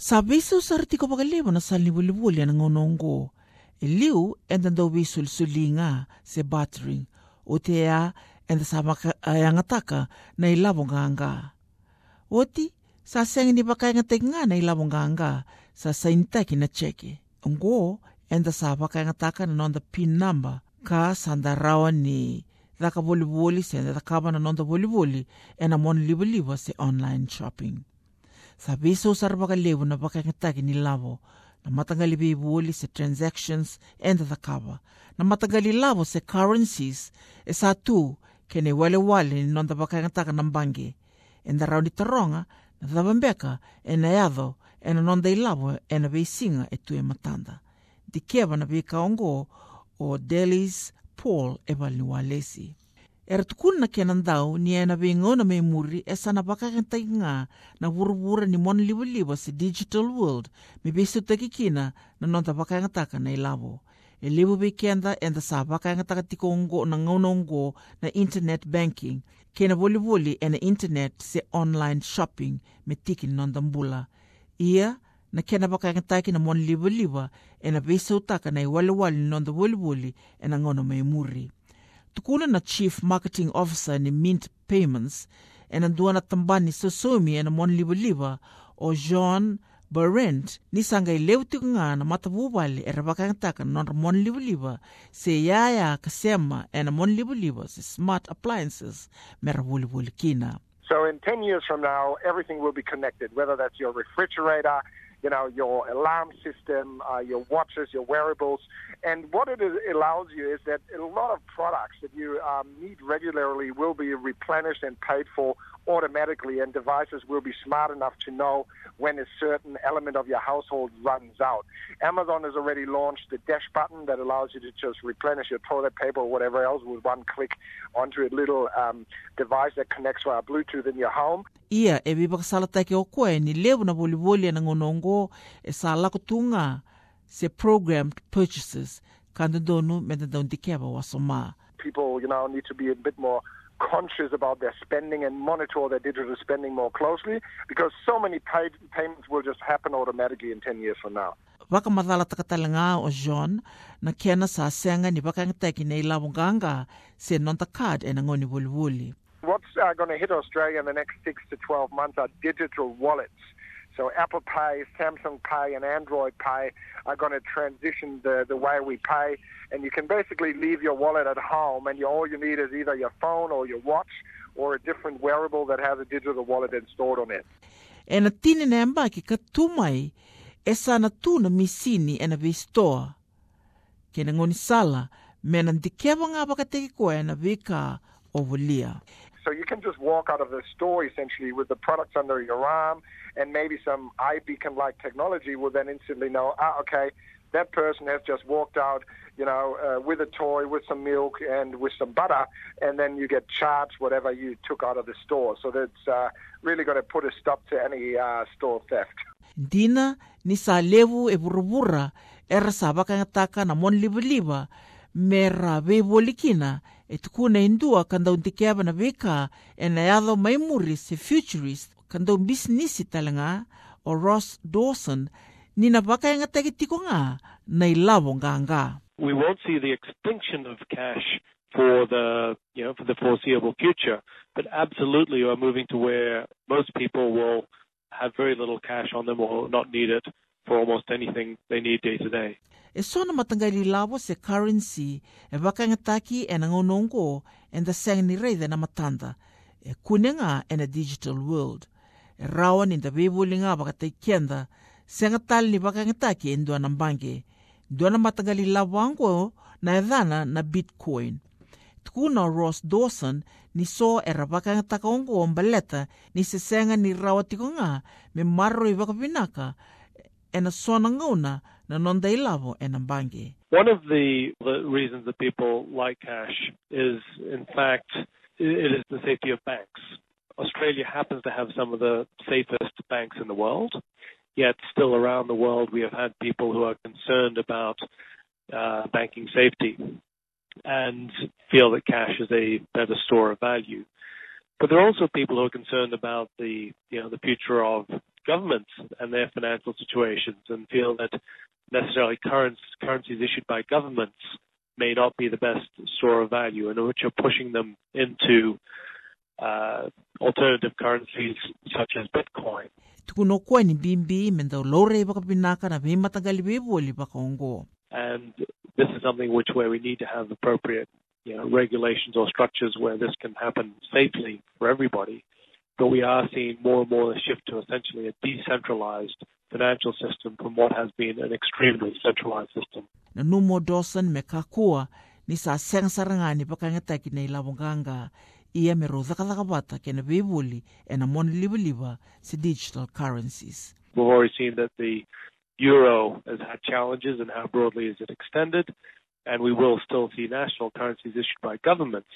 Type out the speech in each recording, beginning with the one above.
Sa visu sarti ko pagalibo na sal ni wuli na ngonongo. E liu enda do visu sulinga se battering. O te ea enda sa maka ayangataka na ilabo nganga. Oti, sa sengi ni bakaingate nga na ilabo nganga sa saintaki na cheke. Ngo, enda sa bakaingataka na nonda pin number ka sandarawa ni dhaka volivoli se dhakava na nonda volivoli e na mon liva se online shopping. Sa viso usar baka levu na baka ngataki ni lavo na matangali vivoli se transactions e dhakava. Na matangali lavo se currencies e sa tu ke ne wale wale ni nonda baka ngataka na mbange. E na raundi taronga na dhavambeka e na yadho e na nonda ilavo e na veisinga e tu e matanda. Di keva na vika ongo o Delis Paul e valni walesi. Era tukuna ke nandau ni e na vingona me muri e sana bakakantai nga na wurwura ni mon liwa liwa se digital world me besu takikina na nonta bakakangataka na ilavo. E liwa be kenda e da sa bakakangataka tiko ongo na ngaunongo na internet banking ke na voli voli e na internet se online shopping me tiki nonda mbula. Ia, na kena bakakangataki na mon liwa liwa e na besu utaka na iwale wale nonda voli voli e na ngono Tukuna na Chief Marketing Officer ni Mint Payments e na duana tambani sosomi e na mon liwa liwa o John Barrent ni sanga i leu ngā na matavuvali e rabakangtaka na nonra mon se yaya kasema na mon se smart appliances me ravuli kina. So in 10 years from now, everything will be connected, whether that's your refrigerator, you know, your alarm system, uh, your watches, your wearables. And what it allows you is that a lot of products that you um, need regularly will be replenished and paid for automatically, and devices will be smart enough to know when a certain element of your household runs out. Amazon has already launched the dash button that allows you to just replenish your toilet paper or whatever else with one click onto a little um, device that connects via Bluetooth in your home. Ia e viva salatake o koe ni levu na volivoli na ngonongo e sa lako tunga se programmed purchases kandondonu me tandon dikeva wasoma. People, you know, need to be a bit more conscious about their spending and monitor their digital spending more closely because so many paid payments will just happen automatically in 10 years from now. Waka mathala takatalanga o John na kena sa senga ni baka ngitaki na ilawanganga se nonta card e nangoni wuli What's uh, going to hit Australia in the next 6 to 12 months are digital wallets. So Apple Pay, Samsung Pay, and Android Pay are going to transition the, the way we pay. And you can basically leave your wallet at home, and you, all you need is either your phone or your watch or a different wearable that has a digital wallet installed on it. E na tine ki ka tumai e sa na tu na misini e na vistoa. Ke na ngoni sala me ngā baka teki koe na vika o vulia. So you can just walk out of the store essentially with the products under your arm, and maybe some iBeacon like technology will then instantly know, ah, okay, that person has just walked out, you know, uh, with a toy, with some milk, and with some butter, and then you get charged whatever you took out of the store. So that's uh, really going to put a stop to any uh, store theft. Dina ni sa levu e burubura era sa bakangataka na mon me ra vevolikina e veka e na yadho mai muri se futurist o Ross Dawson nganga. We won't see the extinction of cash for the you know for the foreseeable future, but absolutely we're moving to where most people will have very little cash on them or not need it for almost anything they need day to day. E sona matangai lawa se currency e wakangataki e nangonongo and the sangani reitha na matanda e kunenga e a digital world. E rawa ni da webulinga wakatai kenda sengatal ni wakangataki e ndua nambange. Ndua na matangai lilawa ango na edhana na bitcoin. Tukuna Ross Dawson ni so e wakangataka ongo ombaleta ni sesenga ni rawa tikonga me marro i wakapinaka na mbange. One of the, the reasons that people like cash is, in fact, it is the safety of banks. Australia happens to have some of the safest banks in the world, yet still around the world we have had people who are concerned about uh, banking safety and feel that cash is a better store of value. But there are also people who are concerned about the, you know, the future of governments and their financial situations and feel that necessarily currencies issued by governments may not be the best store of value and which are pushing them into uh, alternative currencies such as Bitcoin. ni bimbi lore baka na baka ongo. And this is something which where we need to have appropriate you know, regulations or structures where this can happen safely for everybody. But we are seeing more and more a shift to essentially a decentralized financial system from what has been an extremely centralized system. Na numo Dawson me kakua ni sa sengsarangani pakangataki na ilabonganga ia me rozakazakabata kena bebuli ena mon liba si digital currencies. We've already seen that the euro has had challenges and how broadly is it extended and we will still see national currencies issued by governments,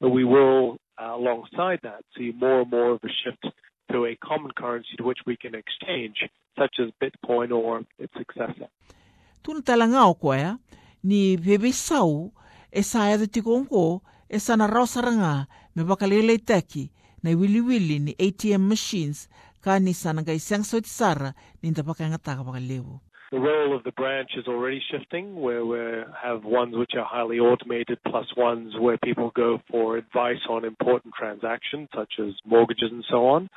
but we will, uh, alongside that, see more and more of a shift to a common currency to which we can exchange, such as Bitcoin or its successor. Tuna talangao kwaya, ni bebe sau, e saya de tikongo, e sana rausaranga, me bakalele taki, na wili ni ATM machines, ka ni sana ga isang sara, ni tapakanga taka bakalewo. The role of the branch is already shifting, where we have ones which are highly automated, plus ones where people go for advice on important transactions, such as mortgages and so on.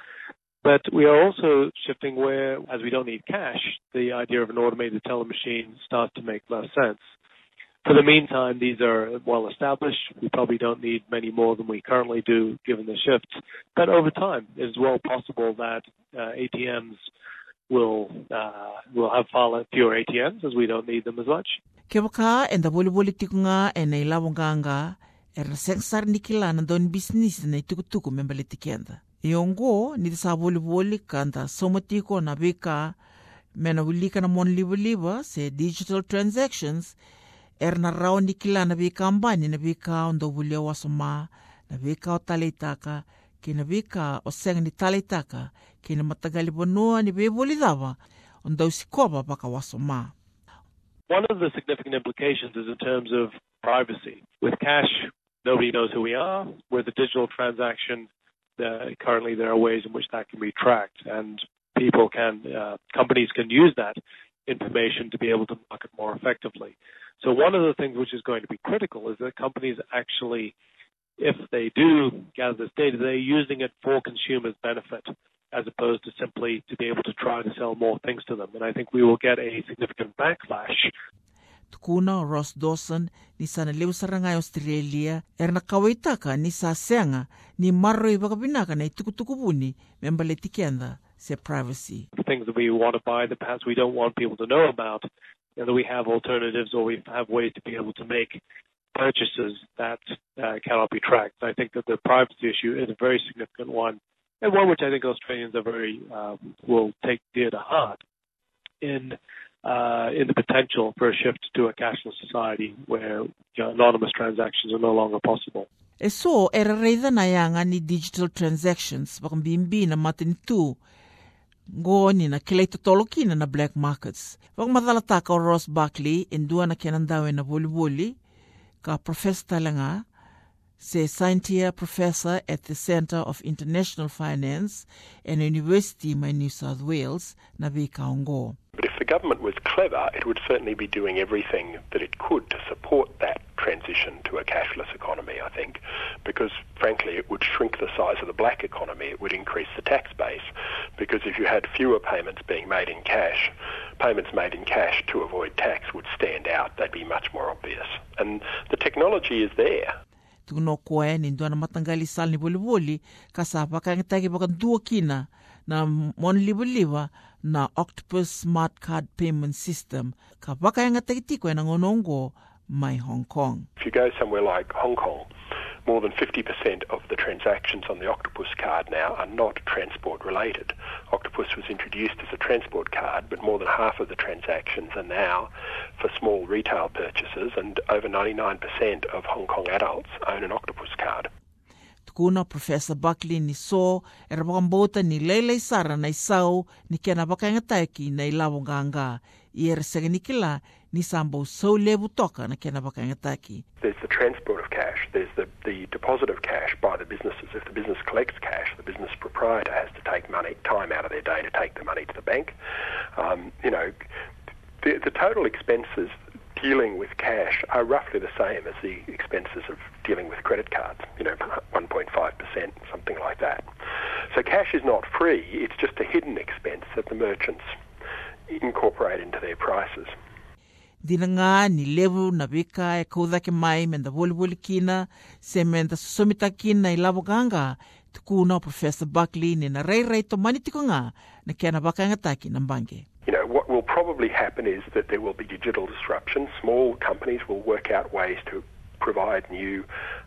But we are also shifting where, as we don't need cash, the idea of an automated teller machine starts to make less sense. For the meantime, these are well established. We probably don't need many more than we currently do given the shifts. But over time, it is well possible that uh, ATMs will uh, will have far fewer ATMs as we don't need them as much. Kebaka enda boli boli tikunga ena ilawanganga era sengsar nikila don business na itukutuku membali tikenda. Iongo ni sa boli boli kanta somatiko na bika mena wilika na mon liba liba se digital transactions er na rao nikila na bika ambani na bika ondo bulia wasoma na bika o talitaka o senga ni matagali ni sikoba paka wasoma. One of the significant implications is in terms of privacy. With cash, nobody knows who we are. With a digital transaction, uh, currently there are ways in which that can be tracked, and people can, uh, companies can use that information to be able to market more effectively. So one of the things which is going to be critical is that companies actually if they do gather this data, they're using it for consumers' benefit as opposed to simply to be able to try to sell more things to them. And I think we will get a significant backlash. Tukuna Ross Dawson ni sana leu saranga Australia er na kawaitaka ni sa senga ni marro i wakabinaka na itukutukubuni membale tikenda se privacy. Things that we want to buy that perhaps we don't want people to know about, and that we have alternatives or we have ways to be able to make purchases that uh, cannot be tracked. I think that the privacy issue is a very significant one, and one which I think Australians are very uh, will take dear to heart in uh, in the potential for a shift to a cashless society where you know, anonymous transactions are no longer possible. E so, era reida na yanga ni digital transactions, baka na matini tu, ngoni na kilay totolokina na black markets. Wag madalataka o Ross Buckley, indua na kinandawe na boli-boli, ka Professor Talanga, se Scientia Professor at the Centre of International Finance and University in New South Wales, na Kaongo. But if the government was clever, it would certainly be doing everything that it could to support that transition to a cashless economy, I think, because frankly it would shrink the size of the black economy, it would increase the tax base, because if you had fewer payments being made in cash, payments made in cash to avoid tax would stand out, they'd be much more obvious. And the technology is there. tuno koe ni ndua na matangali sal ni boli boli kasapa ka ngitaki baka dua kina na mon liba liba na Octopus Smart Card Payment System ka baka ngataki tiko na ngonongo my Hong Kong. If you go somewhere like Hong Kong, more than 50% of the transactions on the Octopus card now are not transport related. Octopus was introduced as a transport card, but more than half of the transactions are now for small retail purchases, and over 99% of Hong Kong adults own an Octopus card. Tukuna Professor Buckley ni so e ni lele sara na isau ni kena baka ngataiki na ilawonganga ni sambo sau toka na kena. There's the transport of cash, there's the, the deposit of cash by the businesses. If the business collects cash, the business proprietor has to take money, time out of their day to take the money to the bank. Um, you know, the, the total expenses dealing with cash are roughly the same as the expenses of dealing with credit cards, you know, 1.5%, something like that. So cash is not free, it's just a hidden expense that the merchants incorporate into their prices. Dina ngā ni levu na e kaudhake mai me nda woli kina, se me nda susomita kina i lavo ganga, Professor Buckley ni na to mani na kia na na mbange. You know, what will probably happen is that there will be digital disruption. Small companies will work out ways to provide new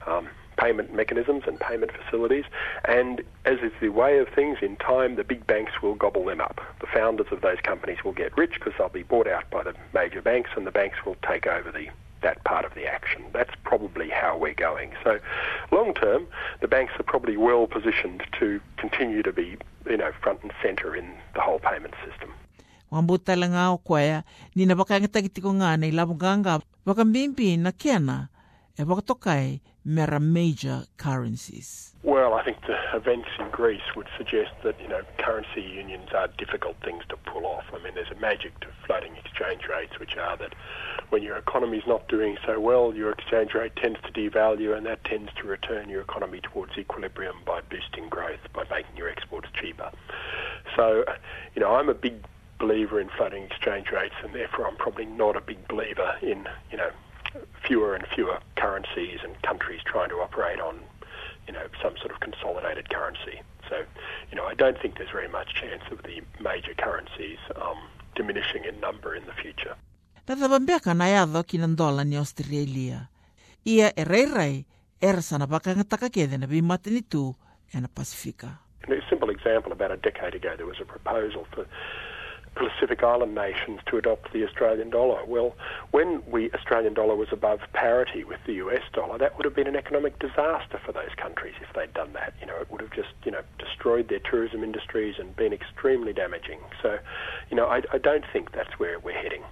um, payment mechanisms and payment facilities. And as is the way of things, in time, the big banks will gobble them up. The founders of those companies will get rich because they'll be bought out by the major banks, and the banks will take over the that part of the action. That's probably how we're going. So, long term, the banks are probably well positioned to continue to be, you know, front and centre in the whole payment system. Wambutala ngā o koea, ni na wakaangatagitiko ngā nei labuganga, wakambimbi na kiana, e wakatokai major currencies. Well, I think the events in Greece would suggest that, you know, currency unions are difficult things to pull off. I mean, there's a magic to floating exchange rates, which are that when your economy is not doing so well, your exchange rate tends to devalue, and that tends to return your economy towards equilibrium by boosting growth, by making your exports cheaper. So, you know, I'm a big believer in floating exchange rates, and therefore I'm probably not a big believer in, you know, fewer and fewer currencies and countries trying to operate on, you know, some sort of consolidated currency. So, you know, I don't think there's very much chance of the major currencies um, diminishing in number in the future. Tatavambiaka na yadho kina ndola ni Australia. Ia e rei rei, era sana wakangataka kede na bimatini tu e na Pasifika. A simple example, about a decade ago, there was a proposal for Pacific Island nations to adopt the Australian dollar. Well, when the Australian dollar was above parity with the US dollar, that would have been an economic disaster for those countries if they'd done that. You know, it would have just, you know, destroyed their tourism industries and been extremely damaging. So, you know, I, I don't think that's where we're heading.